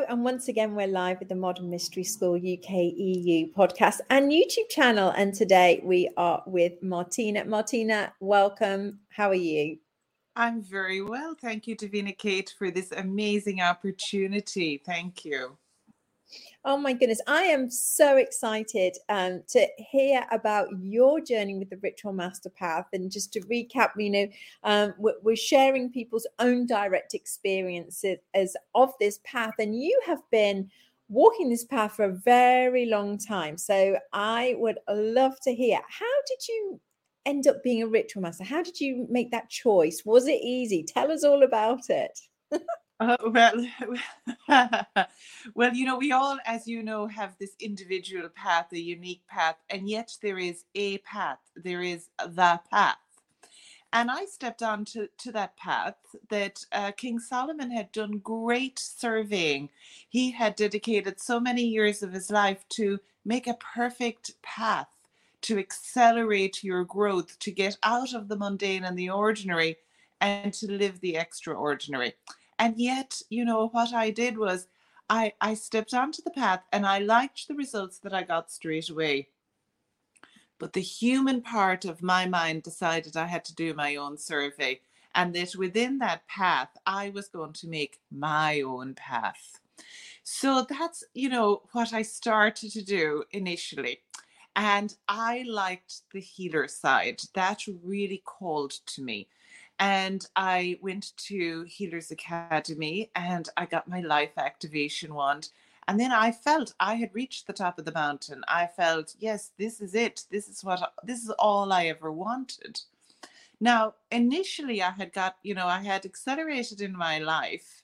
And once again, we're live with the Modern Mystery School UK EU podcast and YouTube channel. And today we are with Martina. Martina, welcome. How are you? I'm very well. Thank you, Davina Kate, for this amazing opportunity. Thank you. Oh my goodness, I am so excited um, to hear about your journey with the Ritual Master Path. And just to recap, you know, um, we're, sharing people's own direct experiences as of this path, and you have been walking this path for a very long time. So I would love to hear how did you end up being a ritual master? How did you make that choice? Was it easy? Tell us all about it. Uh, well, well, you know, we all, as you know, have this individual path, a unique path, and yet there is a path. There is the path. And I stepped onto to, that path that uh, King Solomon had done great surveying. He had dedicated so many years of his life to make a perfect path, to accelerate your growth, to get out of the mundane and the ordinary, and to live the extraordinary and yet you know what i did was i i stepped onto the path and i liked the results that i got straight away. But the human part of my mind decided i had to do my own survey and that within that path i was going to make my own path. So that's you know what i started to do initially. And i liked the healer side. That really called to me and I went to Healers Academy and I got my life activation wand. And then I felt I had reached the top of the mountain. I felt, yes, this is it. This is what, this is all I ever wanted. Now, initially, I had got, you know, I had accelerated in my life,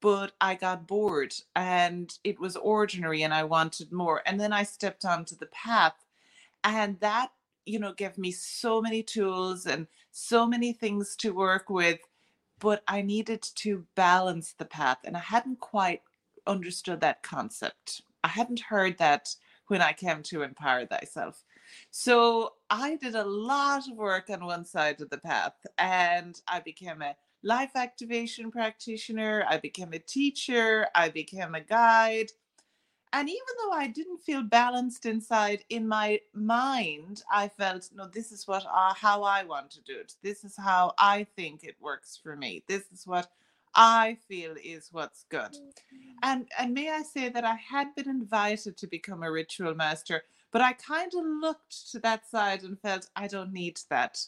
but I got bored and it was ordinary and I wanted more. And then I stepped onto the path and that you know give me so many tools and so many things to work with but i needed to balance the path and i hadn't quite understood that concept. I hadn't heard that when i came to empower thyself. So i did a lot of work on one side of the path and i became a life activation practitioner i became a teacher i became a guide and even though I didn't feel balanced inside, in my mind, I felt, no, this is what uh, how I want to do it. This is how I think it works for me. This is what I feel is what's good. And and may I say that I had been invited to become a ritual master, but I kind of looked to that side and felt I don't need that.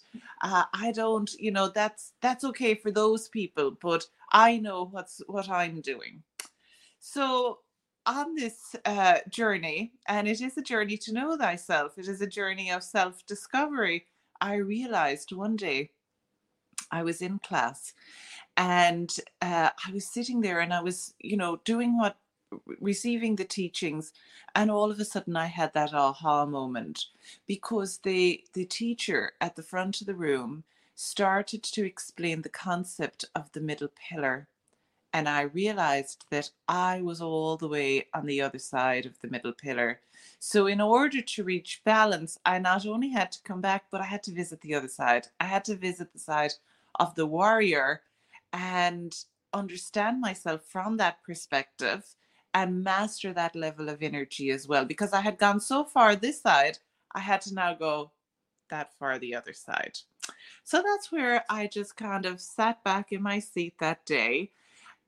Uh, I don't, you know, that's that's okay for those people, but I know what's what I'm doing. So on this uh, journey, and it is a journey to know thyself, it is a journey of self discovery. I realized one day I was in class and uh, I was sitting there and I was, you know, doing what receiving the teachings and all of a sudden i had that aha moment because the the teacher at the front of the room started to explain the concept of the middle pillar and I realized that I was all the way on the other side of the middle pillar. So, in order to reach balance, I not only had to come back, but I had to visit the other side. I had to visit the side of the warrior and understand myself from that perspective and master that level of energy as well. Because I had gone so far this side, I had to now go that far the other side. So that's where I just kind of sat back in my seat that day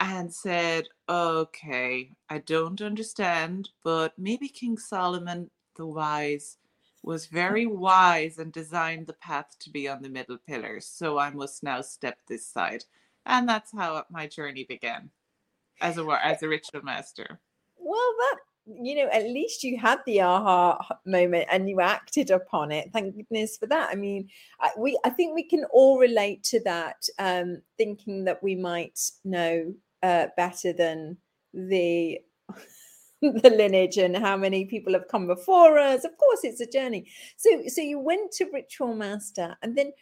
and said, okay, I don't understand, but maybe King Solomon the wise was very wise and designed the path to be on the middle pillar. So I must now step this side. And that's how my journey began as a as a ritual master. Well, that you know, at least you had the aha moment and you acted upon it. Thank goodness for that. I mean, I, we I think we can all relate to that, um, thinking that we might know uh, better than the the lineage and how many people have come before us. Of course, it's a journey. So, so you went to Ritual Master, and then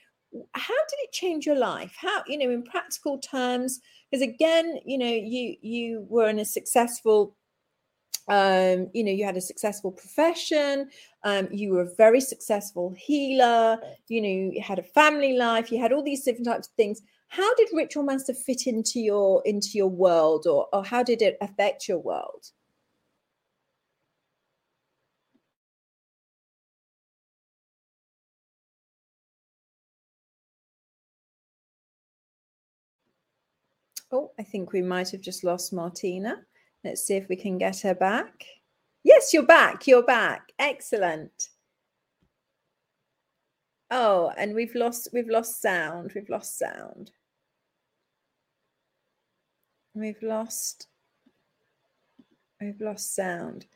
how did it change your life? How, you know, in practical terms, because again, you know, you you were in a successful um, you know, you had a successful profession, um, you were a very successful healer, you know, you had a family life, you had all these different types of things. How did Ritual Master fit into your into your world, or or how did it affect your world? Oh, I think we might have just lost Martina. Let's see if we can get her back. Yes, you're back. You're back. Excellent. Oh, and we've lost we've lost sound. We've lost sound. We've lost we've lost sound.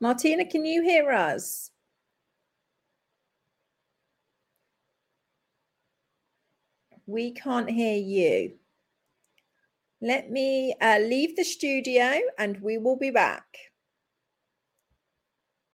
Martina, can you hear us? We can't hear you. Let me uh, leave the studio and we will be back.